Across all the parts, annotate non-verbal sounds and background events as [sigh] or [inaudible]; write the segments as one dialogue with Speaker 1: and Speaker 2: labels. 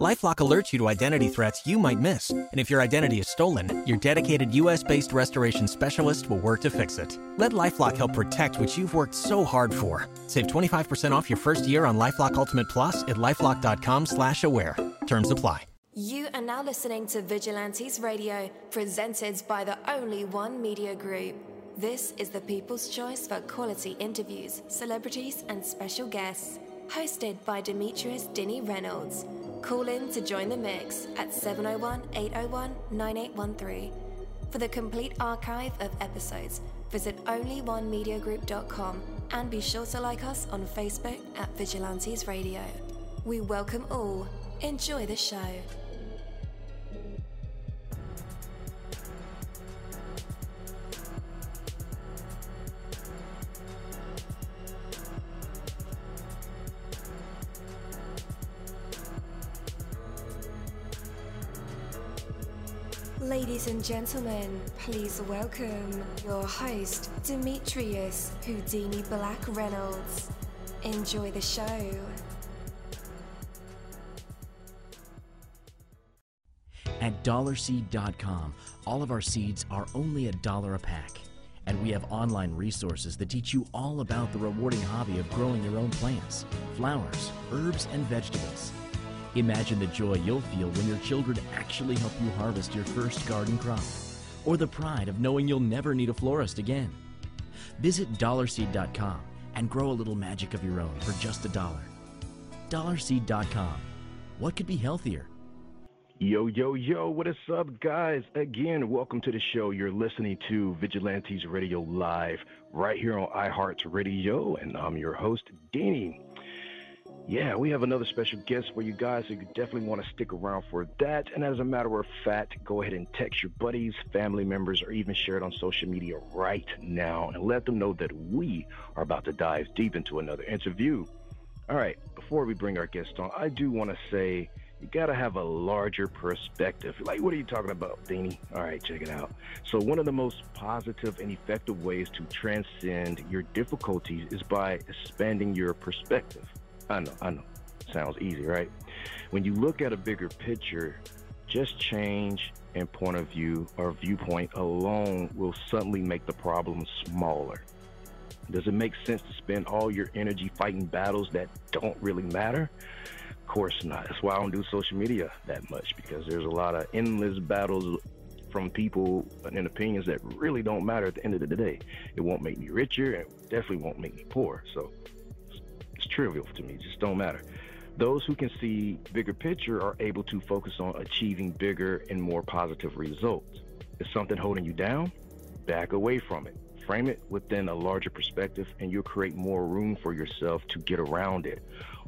Speaker 1: LifeLock alerts you to identity threats you might miss, and if your identity is stolen, your dedicated U.S.-based restoration specialist will work to fix it. Let LifeLock help protect what you've worked so hard for. Save 25% off your first year on LifeLock Ultimate Plus at lifeLock.com/slash-aware. Terms apply.
Speaker 2: You are now listening to Vigilantes Radio, presented by the Only One Media Group. This is the people's choice for quality interviews, celebrities, and special guests. Hosted by Demetrius Dinny Reynolds. Call in to join the mix at 701 801 9813. For the complete archive of episodes, visit onlyonemediagroup.com and be sure to like us on Facebook at Vigilantes Radio. We welcome all. Enjoy the show. Ladies and gentlemen, please welcome your host, Demetrius Houdini Black Reynolds. Enjoy the show.
Speaker 3: At dollarseed.com, all of our seeds are only a dollar a pack. And we have online resources that teach you all about the rewarding hobby of growing your own plants, flowers, herbs, and vegetables. Imagine the joy you'll feel when your children actually help you harvest your first garden crop, or the pride of knowing you'll never need a florist again. Visit dollarseed.com and grow a little magic of your own for just a dollar. Dollarseed.com. What could be healthier?
Speaker 4: Yo, yo, yo, what is up, guys? Again, welcome to the show. You're listening to Vigilantes Radio Live right here on iHeart Radio, and I'm your host, Danny. Yeah, we have another special guest for you guys, so you definitely want to stick around for that. And as a matter of fact, go ahead and text your buddies, family members, or even share it on social media right now and let them know that we are about to dive deep into another interview. All right, before we bring our guest on, I do want to say you got to have a larger perspective. Like, what are you talking about, Danny? All right, check it out. So, one of the most positive and effective ways to transcend your difficulties is by expanding your perspective. I know, I know. Sounds easy, right? When you look at a bigger picture, just change in point of view or viewpoint alone will suddenly make the problem smaller. Does it make sense to spend all your energy fighting battles that don't really matter? Of course not. That's why I don't do social media that much because there's a lot of endless battles from people and opinions that really don't matter at the end of the day. It won't make me richer and definitely won't make me poor. So trivial to me, just don't matter. Those who can see bigger picture are able to focus on achieving bigger and more positive results. Is something holding you down? Back away from it. Frame it within a larger perspective and you'll create more room for yourself to get around it.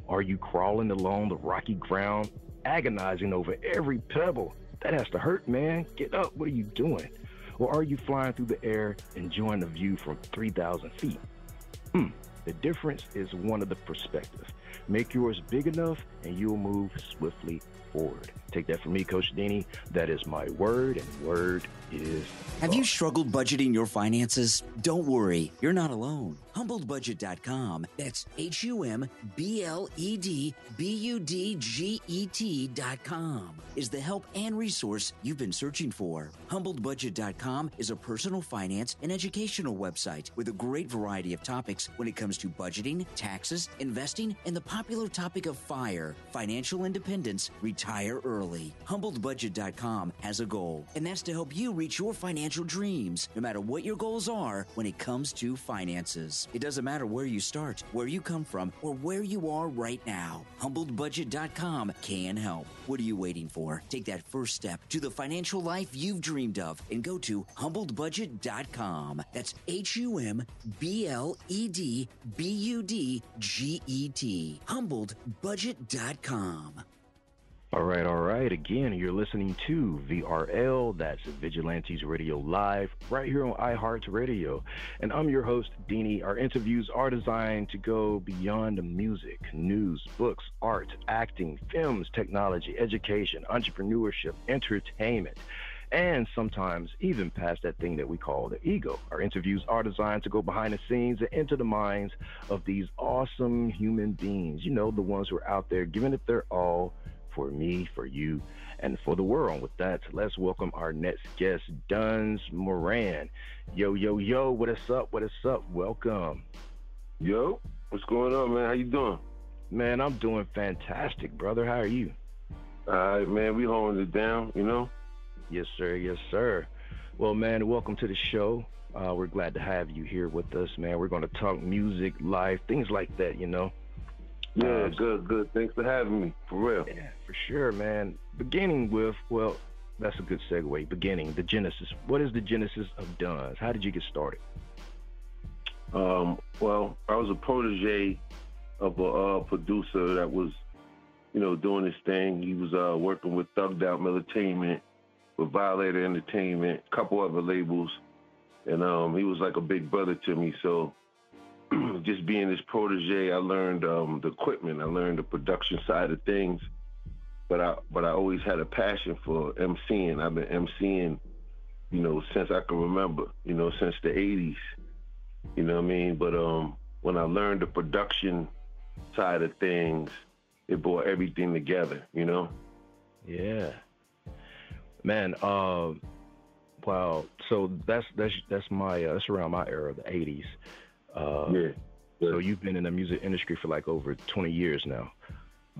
Speaker 4: Are you crawling along the rocky ground, agonizing over every pebble? That has to hurt, man. Get up. What are you doing? Or are you flying through the air, enjoying the view from 3,000 feet? Hmm. The difference is one of the perspective. Make yours big enough and you'll move swiftly forward. Take that from me, Coach Danny. That is my word, and word is.
Speaker 5: Have you struggled budgeting your finances? Don't worry, you're not alone. HumbledBudget.com, that's H U M B L E D B U D G E T.com, is the help and resource you've been searching for. HumbledBudget.com is a personal finance and educational website with a great variety of topics when it comes to budgeting, taxes, investing, and the popular topic of FIRE, financial independence, retire early. HumbledBudget.com has a goal, and that's to help you reach your financial dreams, no matter what your goals are when it comes to finances. It doesn't matter where you start, where you come from, or where you are right now. HumbledBudget.com can help. What are you waiting for? Take that first step to the financial life you've dreamed of and go to HumbledBudget.com. That's H U M B L E D B U D G E T. HumbledBudget.com.
Speaker 4: All right, all right. Again, you're listening to VRL, that's Vigilantes Radio Live, right here on iHearts Radio. And I'm your host, Deanie. Our interviews are designed to go beyond music, news, books, art, acting, films, technology, education, entrepreneurship, entertainment, and sometimes even past that thing that we call the ego. Our interviews are designed to go behind the scenes and into the minds of these awesome human beings, you know, the ones who are out there giving it their all for me, for you, and for the world. With that, let's welcome our next guest, Duns Moran. Yo, yo, yo, what is up? What is up? Welcome.
Speaker 6: Yo, what's going on, man? How you doing?
Speaker 4: Man, I'm doing fantastic, brother. How are you?
Speaker 6: All right, man. We holding it down, you know?
Speaker 4: Yes, sir. Yes, sir. Well, man, welcome to the show. Uh, we're glad to have you here with us, man. We're going to talk music, life, things like that, you know.
Speaker 6: Yeah, good, good. Thanks for having me, for real.
Speaker 4: Yeah, for sure, man. Beginning with, well, that's a good segue. Beginning, the genesis. What is the genesis of Duns? How did you get started?
Speaker 6: Um, well, I was a protege of a uh, producer that was, you know, doing his thing. He was uh, working with Thugged Out Entertainment, with Violator Entertainment, a couple other labels, and um, he was like a big brother to me. So [clears throat] just being his protege, I learned um, the equipment. I learned the production side of things. But I but I always had a passion for MCing. I've been MCing, you know, since I can remember. You know, since the '80s. You know what I mean? But um, when I learned the production side of things, it brought everything together. You know?
Speaker 4: Yeah. Man, uh, wow. So that's that's that's my uh, that's around my era, of the '80s. Uh,
Speaker 6: yeah.
Speaker 4: So you've been in the music industry for like over 20 years now.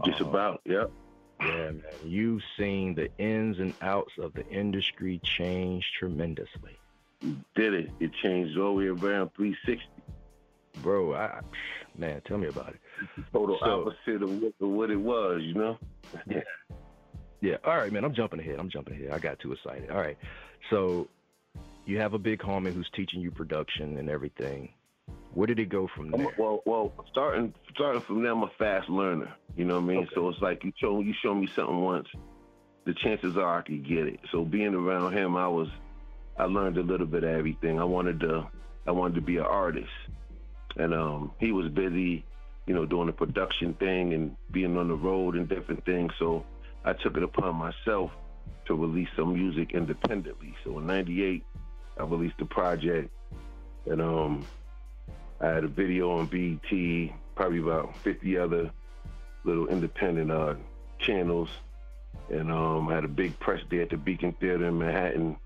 Speaker 6: Just uh, about, yep.
Speaker 4: Yeah, man. You've seen the ins and outs of the industry change tremendously.
Speaker 6: Did it? It changed all the way around 360.
Speaker 4: Bro, I, man, tell me about it.
Speaker 6: Total so, opposite of what, of what it was, you know?
Speaker 4: yeah. Yeah. All right, man. I'm jumping ahead. I'm jumping ahead. I got too excited. All right. So you have a big homie who's teaching you production and everything. Where did it go from there?
Speaker 6: Well, well, starting starting from there, I'm a fast learner. You know what I mean? Okay. So it's like you show you show me something once, the chances are I could get it. So being around him, I was I learned a little bit of everything. I wanted to I wanted to be an artist, and um, he was busy, you know, doing the production thing and being on the road and different things. So I took it upon myself to release some music independently. So in '98, I released the project, and um, I had a video on BET, probably about 50 other little independent uh, channels. And um, I had a big press day at the Beacon Theater in Manhattan.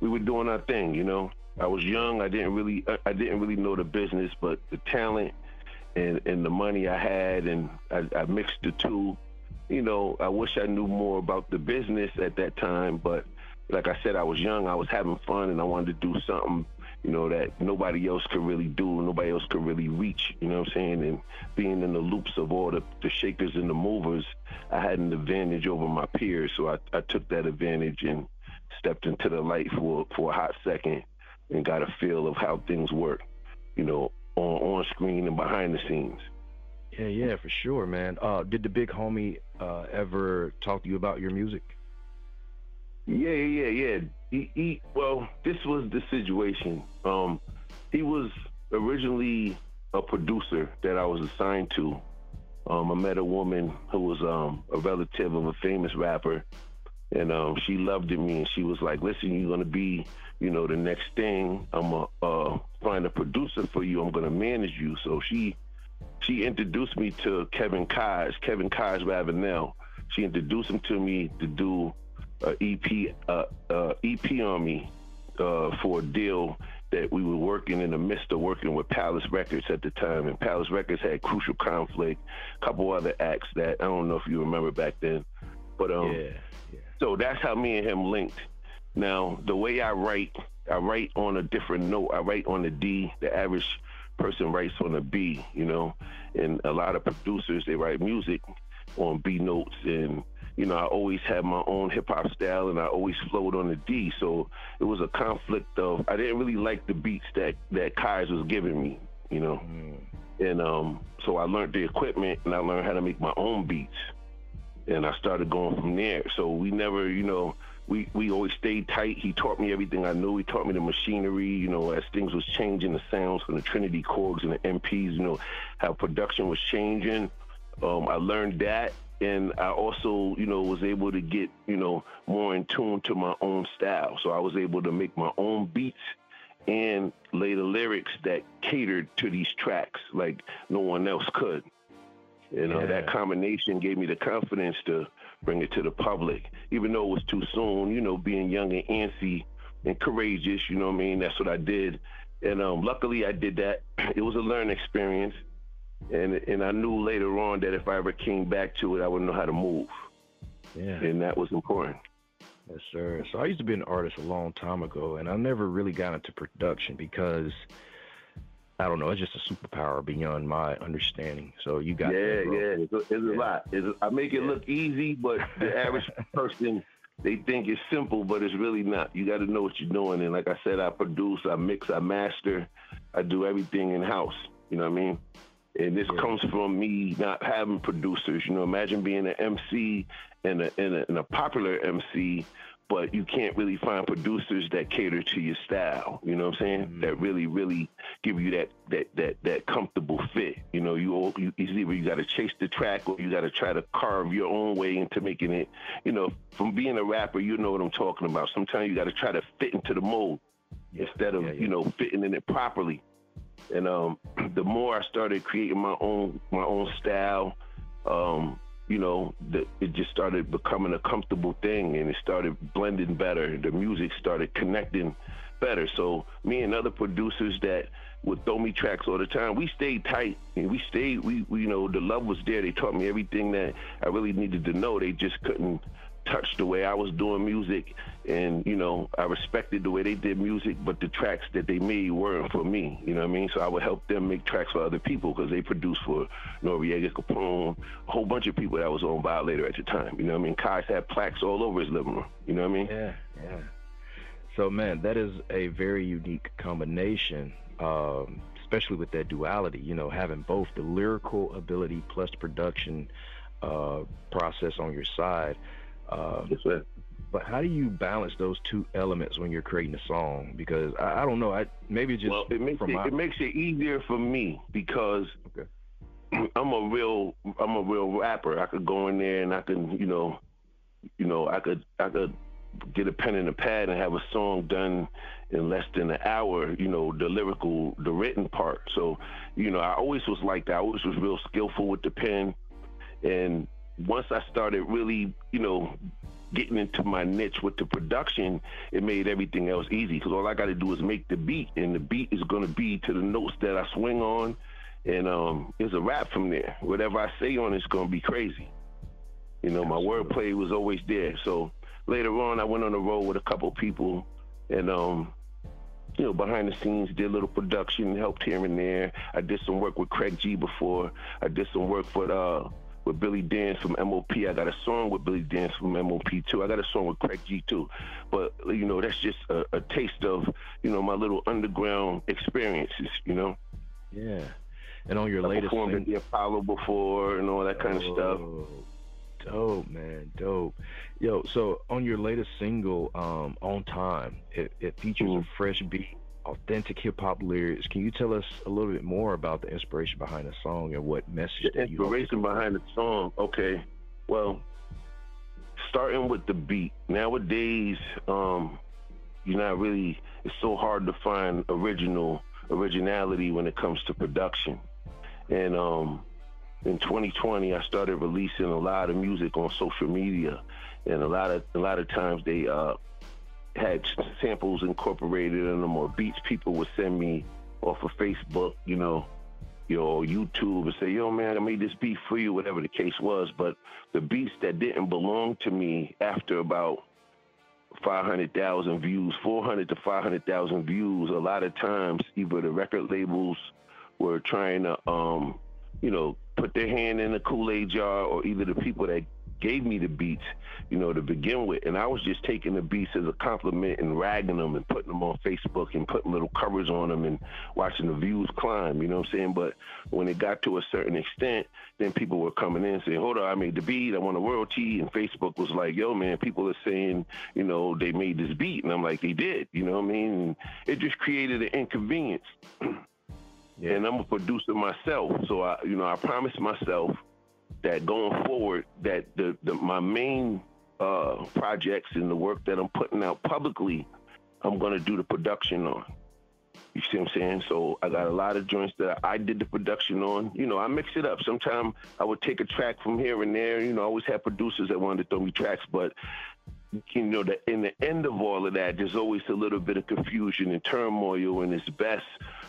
Speaker 6: We were doing our thing, you know. I was young. I didn't really, I didn't really know the business, but the talent and and the money I had, and I, I mixed the two. You know, I wish I knew more about the business at that time, but like I said, I was young. I was having fun, and I wanted to do something you know, that nobody else could really do, nobody else could really reach, you know what I'm saying? And being in the loops of all the, the shakers and the movers, I had an advantage over my peers. So I, I took that advantage and stepped into the light for, for a hot second and got a feel of how things work, you know, on, on screen and behind the scenes.
Speaker 4: Yeah, yeah, for sure, man. Uh, did the big homie uh, ever talk to you about your music?
Speaker 6: Yeah, yeah, yeah. He, he well, this was the situation. Um, he was originally a producer that I was assigned to. Um, I met a woman who was um, a relative of a famous rapper, and um, she loved me. And she was like, "Listen, you're gonna be, you know, the next thing. I'm gonna uh, find a producer for you. I'm gonna manage you." So she she introduced me to Kevin Kaj, Kevin Kaj Ravenel. She introduced him to me to do uh, EP uh, uh, EP on me uh, for a deal that we were working in the midst of working with Pallas Records at the time, and Pallas Records had Crucial Conflict, a couple other acts that I don't know if you remember back then, but um,
Speaker 4: yeah, yeah.
Speaker 6: so that's how me and him linked. Now the way I write, I write on a different note. I write on the D, the average person writes on a B, you know, and a lot of producers they write music on B notes and you know, I always had my own hip hop style and I always flowed on the D. So it was a conflict of I didn't really like the beats that that Kais was giving me, you know. Mm. And um, so I learned the equipment and I learned how to make my own beats. And I started going from there. So we never, you know, we, we always stayed tight. He taught me everything I knew. He taught me the machinery, you know, as things was changing, the sounds from the Trinity Korgs and the MPs, you know, how production was changing. Um, I learned that and I also, you know, was able to get, you know, more in tune to my own style. So I was able to make my own beats and lay the lyrics that catered to these tracks like no one else could. You know, yeah. that combination gave me the confidence to bring it to the public, even though it was too soon, you know, being young and antsy and courageous, you know what I mean? That's what I did. And um, luckily I did that. [clears throat] It was a learning experience and and I knew later on that if I ever came back to it, I would know how to move.
Speaker 4: Yeah,
Speaker 6: and that was important.
Speaker 4: Yes, sir. So I used to be an artist a long time ago, and I never really got into production because I don't know, it's just a superpower beyond my understanding. So you got
Speaker 6: yeah, yeah, it's a, it's yeah. lot. It's a, I make it yeah. look easy, but the [laughs] average person they think it's simple, but it's really not. You got to know what you're doing, and like I said, I produce, I mix, I master, I do everything in house. You know what I mean? And this yeah. comes from me not having producers. You know, imagine being an MC and a, and a, and a popular MC, but you can't really find producers that cater to your style. You know what I'm saying? Mm-hmm. That really, really give you that that that that comfortable fit. You know, you you either you got to chase the track or you got to try to carve your own way into making it. You know, from being a rapper, you know what I'm talking about. Sometimes you got to try to fit into the mold yeah. instead of yeah, you know fitting in it properly. And um, [clears throat] the more I started creating my own my own style, um, you know, the, it just started becoming a comfortable thing, and it started blending better. The music started connecting better. So me and other producers that would throw me tracks all the time, we stayed tight and we stayed. We, we you know the love was there. They taught me everything that I really needed to know. They just couldn't touched the way I was doing music, and you know I respected the way they did music, but the tracks that they made weren't for me. You know what I mean? So I would help them make tracks for other people because they produced for Noreaga Capone, a whole bunch of people that was on Violator at the time. You know what I mean? Kais had plaques all over his living room. You know what I mean?
Speaker 4: Yeah, yeah. So man, that is a very unique combination. Um, especially with that duality, you know, having both the lyrical ability plus production uh, process on your side.
Speaker 6: Uh, yes, sir.
Speaker 4: But how do you balance those two elements when you're creating a song? Because I, I don't know. I maybe just
Speaker 6: well, it makes it,
Speaker 4: my...
Speaker 6: it makes it easier for me because okay. I'm a real I'm a real rapper. I could go in there and I can you know you know I could I could get a pen and a pad and have a song done in less than an hour, you know, the lyrical, the written part. So, you know, I always was like that. I always was real skillful with the pen. And once I started really, you know, getting into my niche with the production, it made everything else easy because all I got to do is make the beat, and the beat is going to be to the notes that I swing on, and um, it's a rap from there. Whatever I say on it's going to be crazy. You know, my wordplay was always there. So later on, I went on the road with a couple people, and um, you know, behind the scenes, did a little production, helped here and there. I did some work with Craig G before. I did some work for uh, with Billy Danze from MOP. I got a song with Billy Danze from MOP too. I got a song with Craig G too. But you know, that's just a, a taste of you know my little underground experiences. You know.
Speaker 4: Yeah. And on your
Speaker 6: I
Speaker 4: latest
Speaker 6: performed the Apollo before and all that kind oh, of
Speaker 4: stuff. Dope, man, dope. Yo, so on your latest single, um, On Time, it, it features mm-hmm. a fresh beat authentic hip hop lyrics. Can you tell us a little bit more about the inspiration behind the song and what message
Speaker 6: the
Speaker 4: that
Speaker 6: you inspiration behind the song? Okay, well, starting with the beat. Nowadays, um, you're not really. It's so hard to find original originality when it comes to production, and um, in 2020, I started releasing a lot of music on social media, and a lot of a lot of times they uh, had samples incorporated in them or beats people would send me off of Facebook, you know, your YouTube and say, yo, man, I made this beat for you, whatever the case was. But the beats that didn't belong to me after about 500,000 views, 400 to 500,000 views, a lot of times either the record labels were trying to, um, you know, put their hand in the Kool Aid jar, or either the people that gave me the beats, you know, to begin with. And I was just taking the beats as a compliment and ragging them and putting them on Facebook and putting little covers on them and watching the views climb, you know what I'm saying? But when it got to a certain extent, then people were coming in saying, hold on, I made the beat, I want a royalty. And Facebook was like, yo, man, people are saying, you know, they made this beat. And I'm like, they did, you know what I mean? And it just created an inconvenience. [clears throat] Yeah. And I'm a producer myself, so I, you know, I promised myself that going forward, that the, the my main uh, projects and the work that I'm putting out publicly, I'm gonna do the production on. You see what I'm saying? So I got a lot of joints that I did the production on. You know, I mix it up. Sometimes I would take a track from here and there. You know, I always have producers that wanted to throw me tracks, but you know, the, in the end of all of that, there's always a little bit of confusion and turmoil, and it's best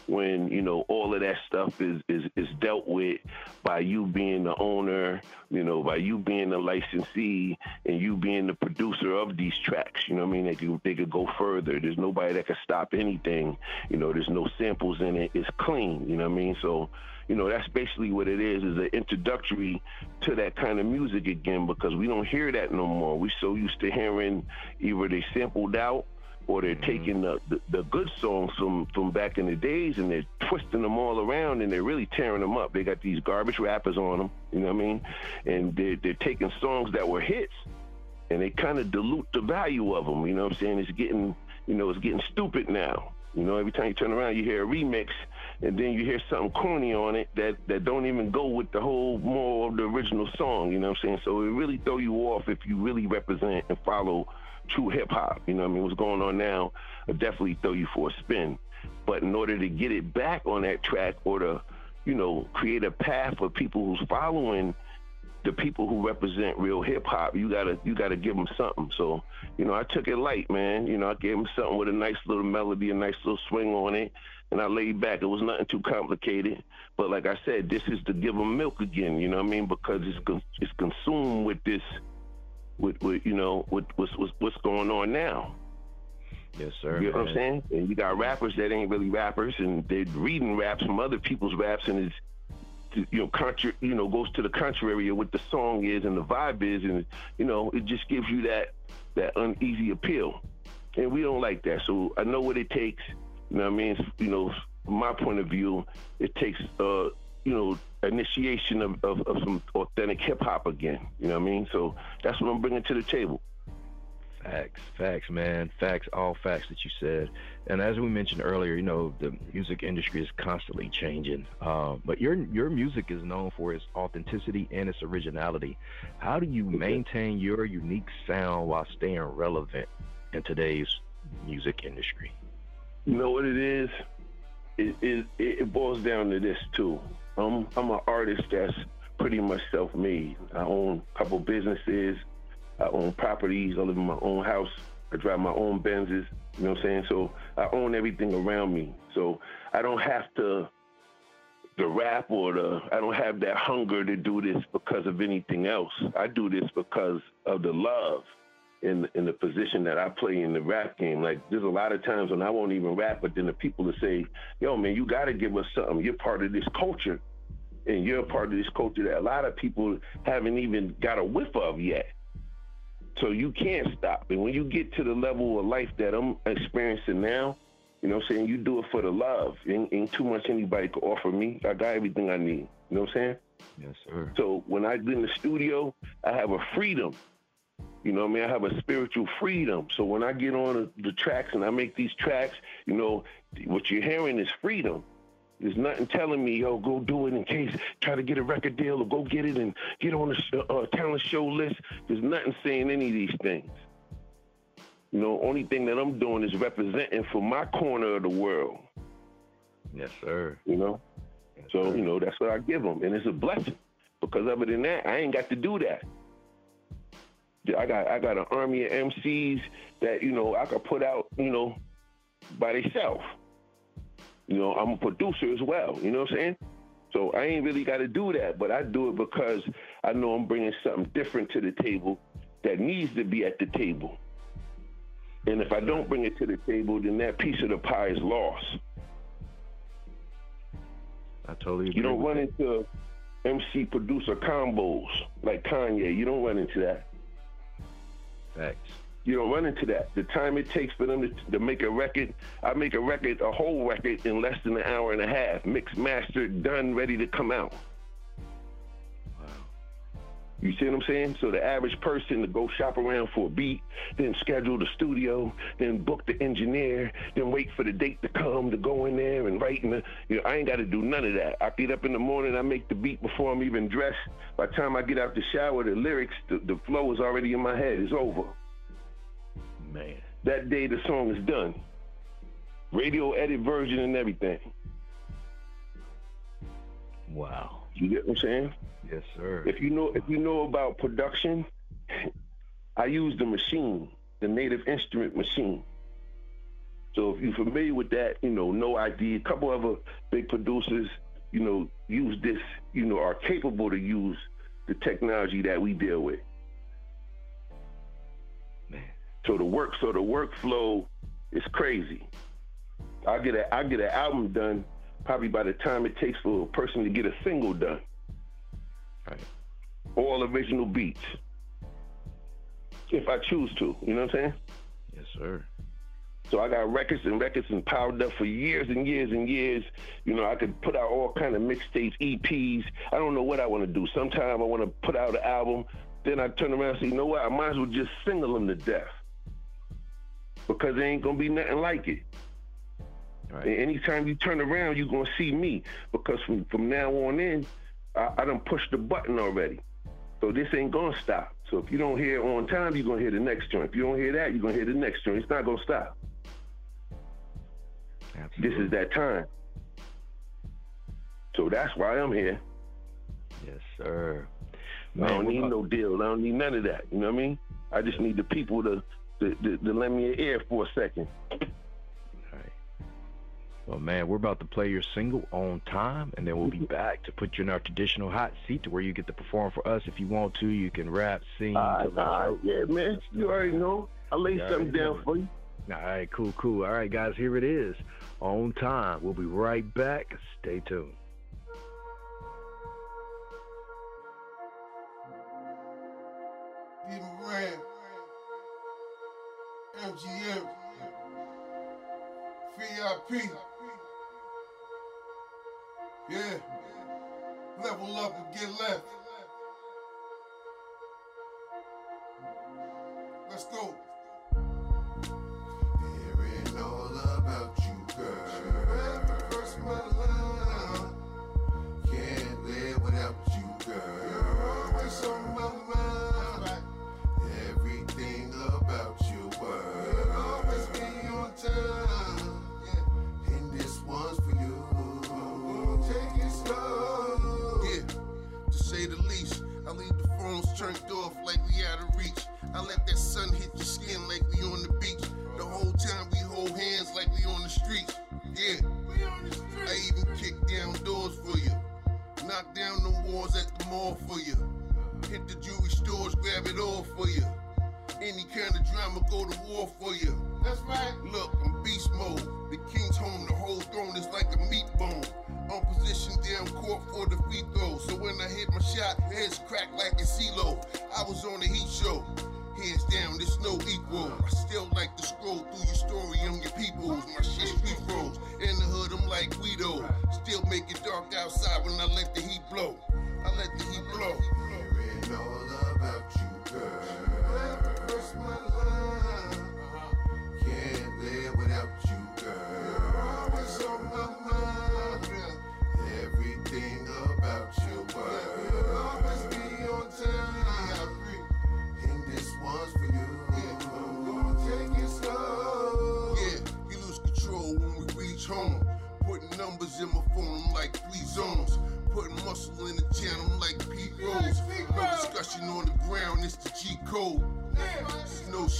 Speaker 6: when you know all of that stuff is is is dealt with by you being the owner, you know, by you being the licensee, and you being the producer of these tracks. You know what I mean? They could they could go further. There's nobody that can stop anything. You know, there's no samples in it. It's clean. You know what I mean? So you know, that's basically what it is, is an introductory to that kind of music again because we don't hear that no more. We're so used to hearing either they sampled out or they're mm-hmm. taking the, the, the, good songs from, from back in the days and they're twisting them all around and they're really tearing them up. They got these garbage rappers on them, you know what I mean? And they're, they're taking songs that were hits and they kind of dilute the value of them, you know what I'm saying? It's getting, you know, it's getting stupid now. You know, every time you turn around, you hear a remix and then you hear something corny on it that that don't even go with the whole more of the original song. You know what I'm saying? So it really throw you off if you really represent and follow true hip hop. You know what I mean? What's going on now? Will definitely throw you for a spin. But in order to get it back on that track or to, you know, create a path for people who's following the people who represent real hip hop, you gotta you gotta give them something. So, you know, I took it light, man. You know, I gave them something with a nice little melody, a nice little swing on it, and I laid back. It was nothing too complicated. But like I said, this is to give them milk again. You know what I mean? Because it's it's consumed with this, with, with you know, with what's what's going on now.
Speaker 4: Yes, sir.
Speaker 6: You know man. what I'm saying? And you got rappers that ain't really rappers, and they're reading raps from other people's raps, and it's you know, contra- you know, goes to the contrary of what the song is and the vibe is, and you know, it just gives you that that uneasy appeal, and we don't like that. So I know what it takes. You know what I mean? You know, from my point of view, it takes, uh, you know, initiation of, of, of some authentic hip hop again. You know what I mean? So that's what I'm bringing to the table.
Speaker 4: Facts, facts, man. Facts, all facts that you said. And as we mentioned earlier, you know, the music industry is constantly changing. Uh, but your your music is known for its authenticity and its originality. How do you maintain your unique sound while staying relevant in today's music industry?
Speaker 6: You know what it is? It, it, it boils down to this too. I'm I'm an artist that's pretty much self-made. I own a couple businesses. I own properties. I live in my own house. I drive my own Benzes. You know what I'm saying? So I own everything around me. So I don't have to the rap or the I don't have that hunger to do this because of anything else. I do this because of the love in in the position that I play in the rap game. Like there's a lot of times when I won't even rap, but then the people will say, "Yo, man, you got to give us something. You're part of this culture, and you're a part of this culture that a lot of people haven't even got a whiff of yet." So you can't stop. And when you get to the level of life that I'm experiencing now, you know what I'm saying? You do it for the love. Ain't, ain't too much anybody could offer me. I got everything I need. You know what I'm saying?
Speaker 4: Yes, sir.
Speaker 6: So when I get in the studio, I have a freedom you know I mean? I have a spiritual freedom. So when I get on the, tracks and I make these tracks, you know, what you're hearing is freedom. There's nothing telling me, yo, go do it in case, try to get a record deal or go get it and get on the uh, talent show list. There's nothing saying any of these things. You know, only thing that I'm doing is representing for my corner of the world.
Speaker 4: Yes, sir.
Speaker 6: You know? Yes, so, sir. you know, that's what I give them. And it's a blessing because other than that, I ain't got to do that. I got I got an army of MCs that you know I could put out you know by themselves. You know I'm a producer as well. You know what I'm saying? So I ain't really got to do that, but I do it because I know I'm bringing something different to the table that needs to be at the table. And if I don't bring it to the table, then that piece of the pie is lost.
Speaker 4: I totally agree.
Speaker 6: You don't run into MC producer combos like Kanye. You don't run into that.
Speaker 4: Facts.
Speaker 6: You don't run into that. The time it takes for them to, to make a record, I make a record, a whole record, in less than an hour and a half. Mixed, mastered, done, ready to come out. You see what I'm saying? So the average person to go shop around for a beat, then schedule the studio, then book the engineer, then wait for the date to come to go in there and write. And the, you know, I ain't got to do none of that. I get up in the morning, I make the beat before I'm even dressed. By the time I get out the shower, the lyrics, the, the flow is already in my head. It's over.
Speaker 4: Man.
Speaker 6: That day the song is done. Radio edit version and everything.
Speaker 4: Wow.
Speaker 6: You get what I'm saying?
Speaker 4: Yes, sir.
Speaker 6: If you know if you know about production, I use the machine, the native instrument machine. So if you're familiar with that, you know, No I.D., a couple other big producers, you know, use this, you know, are capable to use the technology that we deal with.
Speaker 4: Man.
Speaker 6: So the work, so the workflow is crazy. I get a I get an album done probably by the time it takes for a person to get a single done.
Speaker 4: Right.
Speaker 6: All original beats. If I choose to, you know what I'm saying?
Speaker 4: Yes, sir.
Speaker 6: So I got records and records and powered up for years and years and years. You know, I could put out all kind of mixtapes, EPs. I don't know what I want to do. Sometimes I want to put out an album. Then I turn around and say, you know what? I might as well just single them to death because there ain't gonna be nothing like it.
Speaker 4: Right.
Speaker 6: Anytime you turn around, you're gonna see me because from from now on in, I, I don't push the button already. So this ain't gonna stop. So if you don't hear it on time, you're gonna hear the next joint. If you don't hear that, you're gonna hear the next joint. It's not gonna stop.
Speaker 4: Absolutely.
Speaker 6: This is that time. So that's why I'm here.
Speaker 4: Yes, sir.
Speaker 6: I don't need
Speaker 4: about-
Speaker 6: no deal. I don't need none of that. You know what I mean? I just need the people to to, to, to lend me an ear for a second.
Speaker 4: Well, man, we're about to play your single on time, and then we'll be [laughs] back to put you in our traditional hot seat to where you get to perform for us. If you want to, you can rap, sing.
Speaker 6: All
Speaker 4: tell
Speaker 6: right,
Speaker 4: us
Speaker 6: all right, yeah, man. You already know. I lay
Speaker 4: You
Speaker 6: something down
Speaker 4: know.
Speaker 6: for you.
Speaker 4: All right, cool, cool. All right, guys, here it is. On time. We'll be right back. Stay tuned.
Speaker 7: D. Moran, MGM, VIP. Yeah, level up and get left. Let's go.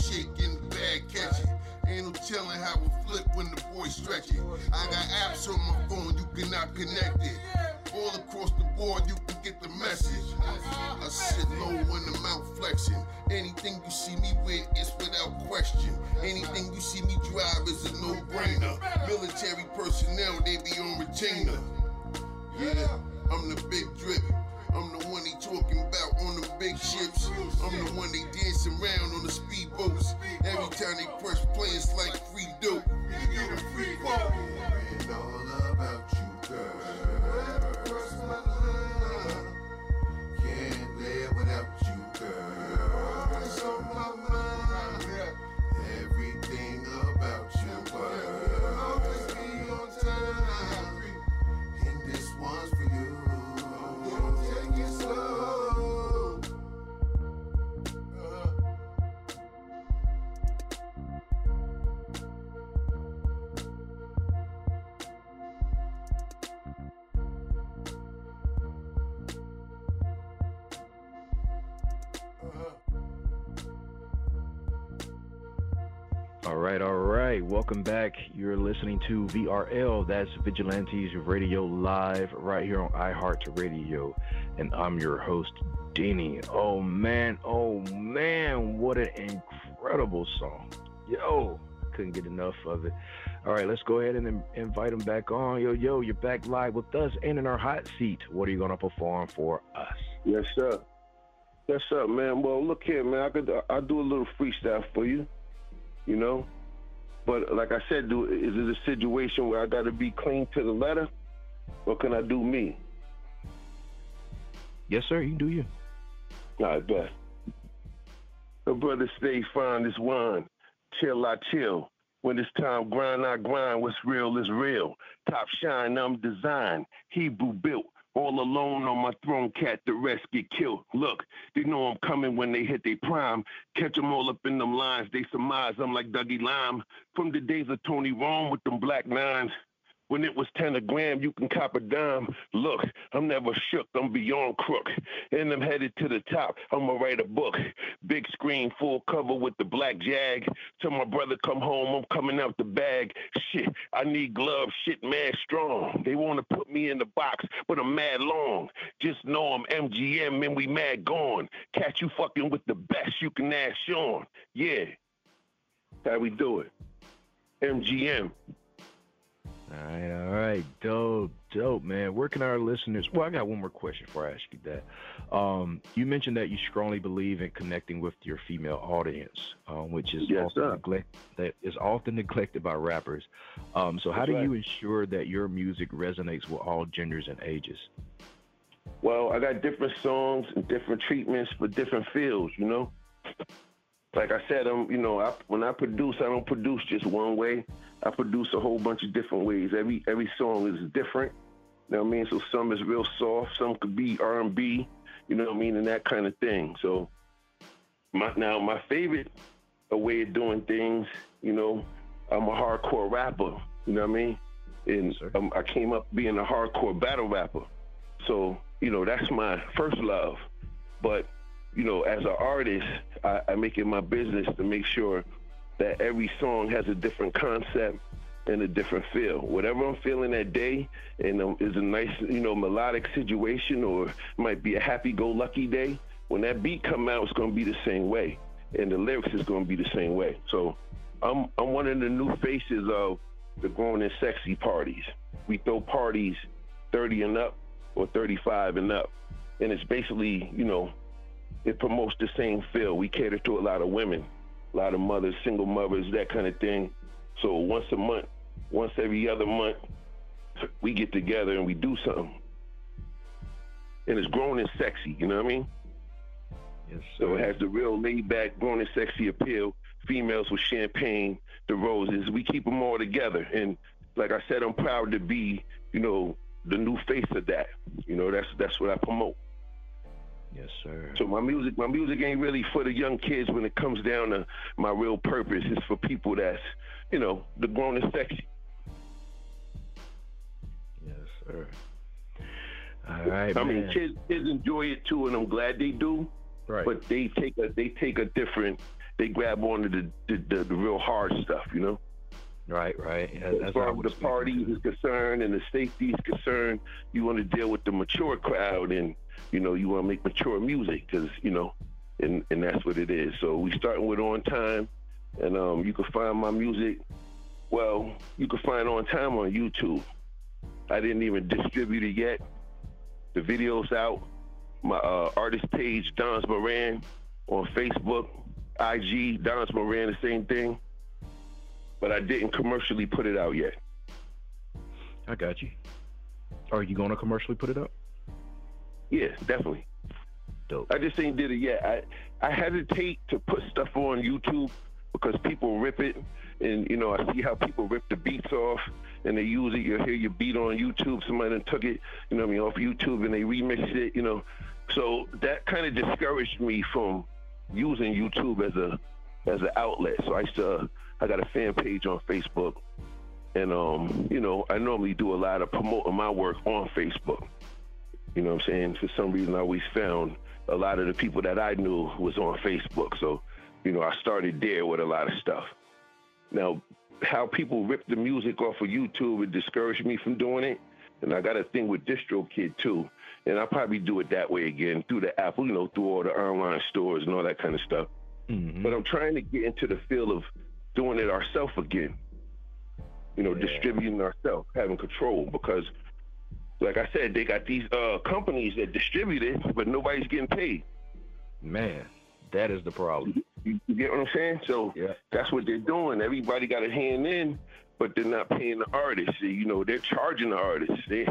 Speaker 7: No shit in the bag catching. Ain't no telling how it flip when the boy stretch it. I got apps on my phone, you cannot connect it. All across the board, you can get the message. I sit low when I'm out flexing. Anything you see me with is without question. Anything you see me drive is a no-brainer. Military personnel, they be on retainer. Yeah, I'm the big drip. I'm the one they talking about on the big ships. I'm the one they dancing around on the speedboats. Every time they press play, it's like free dope. You free all about you, girl. Can't live without
Speaker 4: Welcome back. You're listening to VRL. That's Vigilantes Radio Live right here on iHeartRadio. And I'm your host, Denny. Oh, man. Oh, man. What an incredible song. Yo, couldn't get enough of it. All right, let's go ahead and in- invite him back on. Yo, yo, you're back live with us and in our hot seat. What are you going to perform for us?
Speaker 6: Yes, sir. Yes, sir, man. Well, look here, man. I could I do a little freestyle for you, you know. But like I said, do is it a situation where I got to be clean to the letter, or can I do me?
Speaker 4: Yes, sir. You can do you.
Speaker 6: I bet. The brother stay fine this wine. Chill, I chill. When it's time, grind, I grind. What's real is real. Top shine, I'm designed. Hebrew built. All alone on my throne, cat, the rest get killed. Look, they know I'm coming when they hit their prime. Catch them all up in them lines. They surmise I'm like Dougie Lime. From the days of Tony Rome with them black nines. When it was 10 a gram, you can cop a dime. Look, I'm never shook, I'm beyond crook. And I'm headed to the top, I'ma write a book. Big screen, full cover with the black jag. Tell my brother come home, I'm coming out the bag. Shit, I need gloves, shit mad strong. They wanna put me in the box, but I'm mad long. Just know I'm MGM and we mad gone. Catch you fucking with the best you can ask Sean. Yeah, how we do it. MGM.
Speaker 4: All right, all right, dope, dope, man. Where can our listeners? Well, I got one more question before I ask you that. Um, you mentioned that you strongly believe in connecting with your female audience, um, which is
Speaker 6: Yes,
Speaker 4: often neglect that is often neglected by rappers. Um, so, how
Speaker 6: That's
Speaker 4: do you ensure that your music resonates with all genders and ages?
Speaker 6: Well, I got different songs and different treatments for different fields, you know. Like I said, I'm, you know, I, when I produce, I don't produce just one way. I produce a whole bunch of different ways. Every every song is different. You know what I mean? So some is real soft, some could be R and B, you know what I mean, and that kind of thing. So my now my favorite way of doing things, you know, I'm a hardcore rapper. You know what I mean? And um, I came up being a hardcore battle rapper. So, you know, that's my first love. But, you know, as an artist, I, I make it my business to make sure that every song has a different concept and a different feel. Whatever I'm feeling that day, and um, is a nice, you know, melodic situation, or might be a happy-go-lucky day. When that beat come out, it's to be the same way, and the lyrics is to be the same way. So, I'm I'm one of the new faces of the grown and sexy parties. We throw parties 30 and up or 35 and up, and it's basically, you know, it promotes the same feel. We cater to a lot of women, a lot of mothers, single mothers, that kind of thing. So once a month, once every other month, we get together and we do something. And it's grown and sexy, you know what I mean?
Speaker 4: Yes,
Speaker 6: So it has the real laid back, grown and sexy appeal. Females with champagne, the roses. We keep them all together. And like I said, I'm proud to be, you know, the new face of that. You know, that's that's what I promote.
Speaker 4: Yes, sir.
Speaker 6: So my music, my music ain't really for the young kids when it comes down to my real purpose. It's for people that's, you know, the grown and sexy.
Speaker 4: Yes, sir. All right,
Speaker 6: I mean, kids kids enjoy it too, and I'm glad they do.
Speaker 4: Right.
Speaker 6: But they take a they take a different. They grab onto the the, the, the real hard stuff, you know.
Speaker 4: Right, right.
Speaker 6: As
Speaker 4: that's
Speaker 6: far as the party is concerned and the safety is concerned, you want to deal with the mature crowd, and you know you want to make mature music because you know, and and that's what it is. So we starting with on time, and um, you can find my music. Well, you can find on time on YouTube. I didn't even distribute it yet. The video's out. My uh, artist page, Dons Moran, on Facebook, IG, Dons Moran, the same thing. But I didn't commercially put it out yet.
Speaker 4: I got you. Are you going to commercially put it up?
Speaker 6: Yeah, definitely.
Speaker 4: Dope.
Speaker 6: I just ain't did it yet. I I hesitate to put stuff on YouTube because people rip it, and you know I see how people rip the beats off, and they use it. You'll hear your beat on YouTube. Somebody done took it, you know, what I mean, off YouTube, and they remixed it. You know, so that kind of discouraged me from using YouTube as a as an outlet. So I used to I got a fan page on Facebook, and um, you know, I normally do a lot of promoting my work on Facebook. You know what I'm saying? For some reason, I always found a lot of the people that I knew was on Facebook. So, you know, I started there with a lot of stuff. Now, how people rip the music off of YouTube, it discouraged me from doing it. And I got a thing with DistroKid too. And I'll probably do it that way again through the Apple, you know, through all the online stores and all that kind of stuff.
Speaker 4: Mm-hmm.
Speaker 6: But I'm trying to get into the feel of doing it ourselves again. You know,
Speaker 4: Yeah.
Speaker 6: distributing ourselves, having control because like I said, they got these uh, companies that distribute it, but nobody's getting paid.
Speaker 4: Man, that is the problem.
Speaker 6: You, you get what I'm saying? So
Speaker 4: Yeah.
Speaker 6: that's what they're doing. Everybody got a hand in, but they're not paying the artists. You know, they're charging the artists. They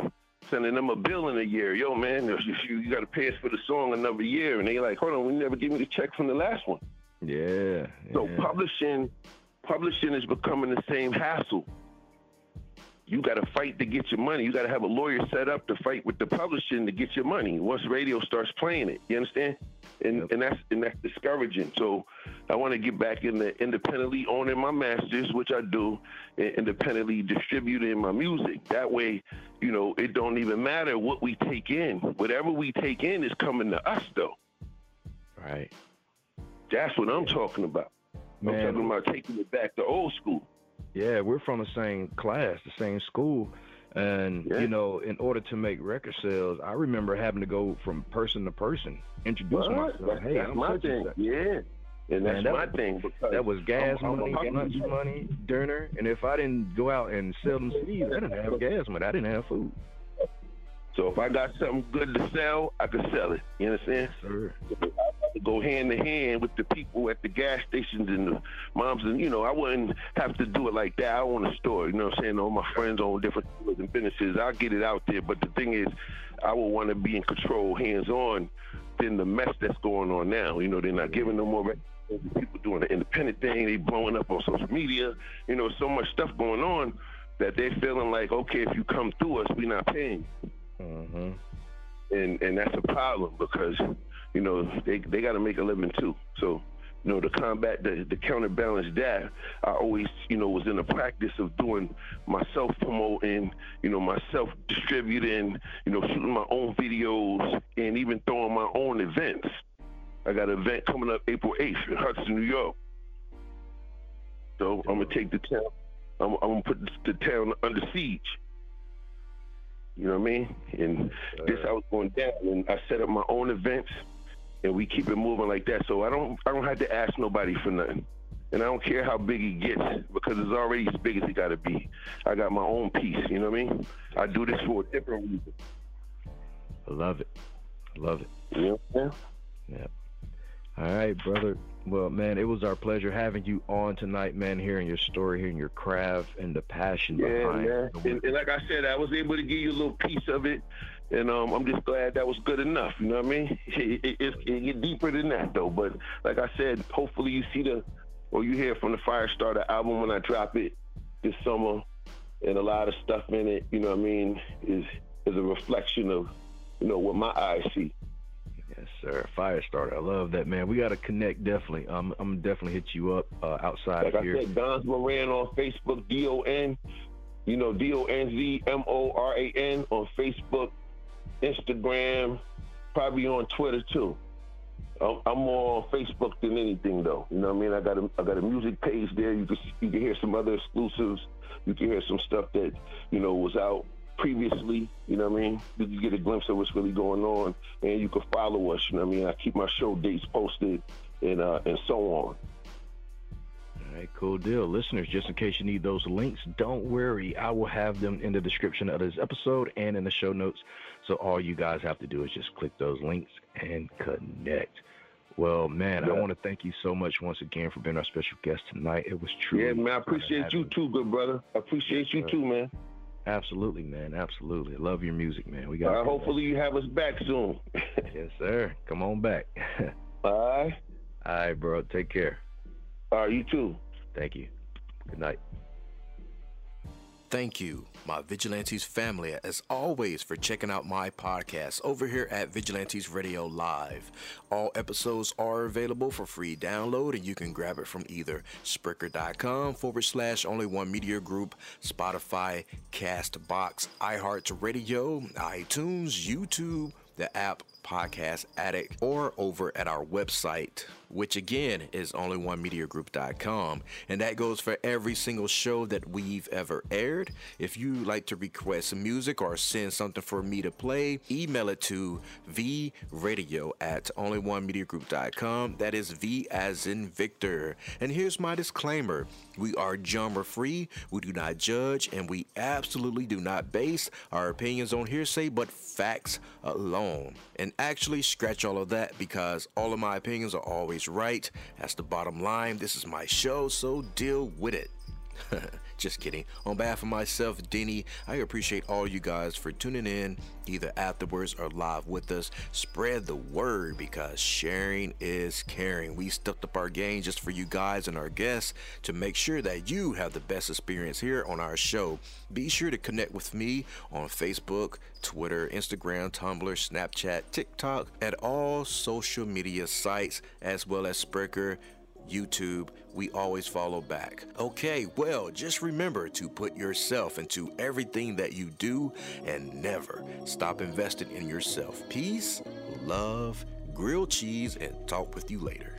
Speaker 6: sending them a bill in a year. Yo, man, you, you got to pay us for the song another year, and they're like, hold on, we never give me the check from the last one.
Speaker 4: Yeah.
Speaker 6: So
Speaker 4: yeah.
Speaker 6: publishing, publishing is becoming the same hassle. You got to fight to get your money. You got to have a lawyer set up to fight with the publishing to get your money. Once radio starts playing it, you understand? And
Speaker 4: Yep.
Speaker 6: and that's and that's discouraging. So I want to get back in the independently owning my masters, which I do, and independently distributing my music. That way, you know, it don't even matter what we take in. Whatever we take in is coming to us, though.
Speaker 4: right.
Speaker 6: That's what I'm talking about. I'm talking about taking it back to old school.
Speaker 4: Yeah, we're from the same class, the same school. And,
Speaker 6: Yeah.
Speaker 4: you know, in order to make record sales, I remember having to go from person to person, introduce
Speaker 6: What?
Speaker 4: myself.
Speaker 6: That's,
Speaker 4: hey,
Speaker 6: that's
Speaker 4: I'm
Speaker 6: my thing. Yeah. And that's
Speaker 4: Man, that
Speaker 6: my
Speaker 4: was-
Speaker 6: thing because
Speaker 4: That was gas
Speaker 6: I'm- I'm
Speaker 4: money,
Speaker 6: a
Speaker 4: lunch money, dinner. And if I didn't go out and sell them CDs, I didn't have gas money. I didn't have food.
Speaker 6: So if I got something good to sell, I could sell it. You understand?
Speaker 4: Sir.
Speaker 6: I go hand to hand with the people at the gas stations and the moms, and you know, I wouldn't have to do it like that. I own a store, you know what I'm saying? All my friends own different stores and businesses. I'll get it out there, but the thing is, I would want to be in control, hands on, than the mess that's going on now. You know, they're not giving no more. People doing the independent thing, they blowing up on social media. You know, so much stuff going on that they're feeling like, okay, if you come through us, we're not paying.
Speaker 4: Mm-hmm.
Speaker 6: and and that's a problem because you know they they got to make a living too. So you know to combat the the counterbalance that I always you know was in the practice of doing myself promoting, you know myself distributing, you know shooting my own videos and even throwing my own events. I got an event coming up April 8th in Hudson, New York. So I'm gonna take the town. I'm, I'm gonna put the town under siege. You know what I mean? And this I was going down. And I set up my own events, and we keep it moving like that. So I don't I don't have to ask nobody for nothing. And I don't care how big it gets because it's already as big as it got to be. I got my own piece. You know what I mean? I do this for a different reason.
Speaker 4: I love it. I love it.
Speaker 6: Yeah. know what I'm saying?
Speaker 4: Yep. All right, brother. Well, man, it was our pleasure having you on tonight, man. Hearing your story, hearing your craft, and the passion
Speaker 6: Yeah,
Speaker 4: behind
Speaker 6: man.
Speaker 4: work.
Speaker 6: And, and like I said, I was able to give you a little piece of it, and um, I'm just glad that was good enough. You know what I mean? [laughs] It, it, it, it get deeper than that though. But like I said, hopefully you see the, or you hear from the Firestarter album when I drop it this summer, and a lot of stuff in it. You know what I mean? Is is a reflection of, you know, what my eyes see.
Speaker 4: Yes, sir. Firestarter. I love that, man. We got to connect definitely. Um, I'm definitely hit you up uh, outside
Speaker 6: Like
Speaker 4: of
Speaker 6: I
Speaker 4: here.
Speaker 6: said, Donz Moran on Facebook, D O N, you know, D O N Z M O R A N on Facebook, Instagram, probably on Twitter too. I'm I'm more on Facebook than anything though. You know what I mean? I got a I got a music page there. You can you can hear some other exclusives. You can hear some stuff that you know was out previously. You know what I mean? You can get a glimpse of what's really going on, and you can follow us. You know what I mean? I keep my show dates posted and uh, and so on.
Speaker 4: All right, cool deal. Listeners, just in case you need those links, don't worry. I will have them in the description of this episode and in the show notes. So all you guys have to do is just click those links and connect. Well, man,
Speaker 6: Yeah.
Speaker 4: I want to thank you so much once again for being our special guest tonight. It was truly
Speaker 6: Yeah, man, I appreciate you too, good brother. I appreciate you
Speaker 4: Yes,
Speaker 6: too, man.
Speaker 4: Absolutely, man. Absolutely. Love your music, man. We
Speaker 6: Uh,
Speaker 4: got
Speaker 6: hopefully you have us back soon. [laughs]
Speaker 4: Yes, sir. Come on back. [laughs]
Speaker 6: All right.
Speaker 4: All right, bro. Take care.
Speaker 6: All right, you too.
Speaker 4: Thank you. Good night.
Speaker 8: Thank you, my Vigilantes family, as always, for checking out my podcast over here at Vigilantes Radio Live. All episodes are available for free download, and you can grab it from either Spreaker.com forward slash only one media group, Spotify, Castbox, iHeartRadio, iTunes, YouTube, the app Podcast Addict, or over at our website, which again is onlyonemediagroup.com. And that goes for every single show that we've ever aired. If you like to request music or send something for me to play, email it to vradio at onlyonemediagroup.com. That is V as in Victor. And here's my disclaimer we are genre free, we do not judge, and we absolutely do not base our opinions on hearsay but facts alone. And actually, scratch all of that because all of my opinions are always right. That's the bottom line. This is my show, so deal with it. [laughs] Just kidding. On behalf of myself, Denny, I appreciate all you guys for tuning in, either afterwards or live with us. Spread the word because sharing is caring. We stepped up our game just for you guys and our guests to make sure that you have the best experience here on our show. Be sure to connect with me on Facebook, Twitter, Instagram, Tumblr, Snapchat, TikTok, at all social media sites, as well as Spreaker. YouTube, we always follow back. Okay, well, just remember to put yourself into everything that you do and never stop investing in yourself. Peace, love, grilled cheese, and talk with you later.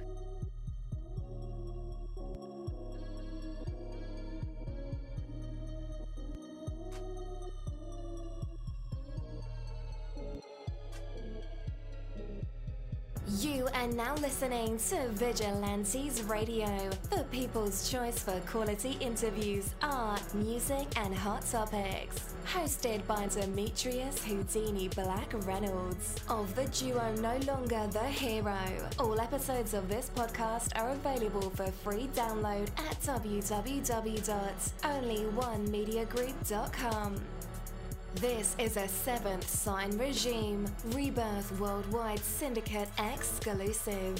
Speaker 2: You are now listening to Vigilantes Radio, the people's choice for quality interviews, art, music, and hot topics. Hosted by Demetrius Houdini Black Reynolds of the duo No Longer the Hero. All episodes of this podcast are available for free download at www.onlyonemediagroup.com. This is a seventh sign regime, Rebirth Worldwide Syndicate exclusive.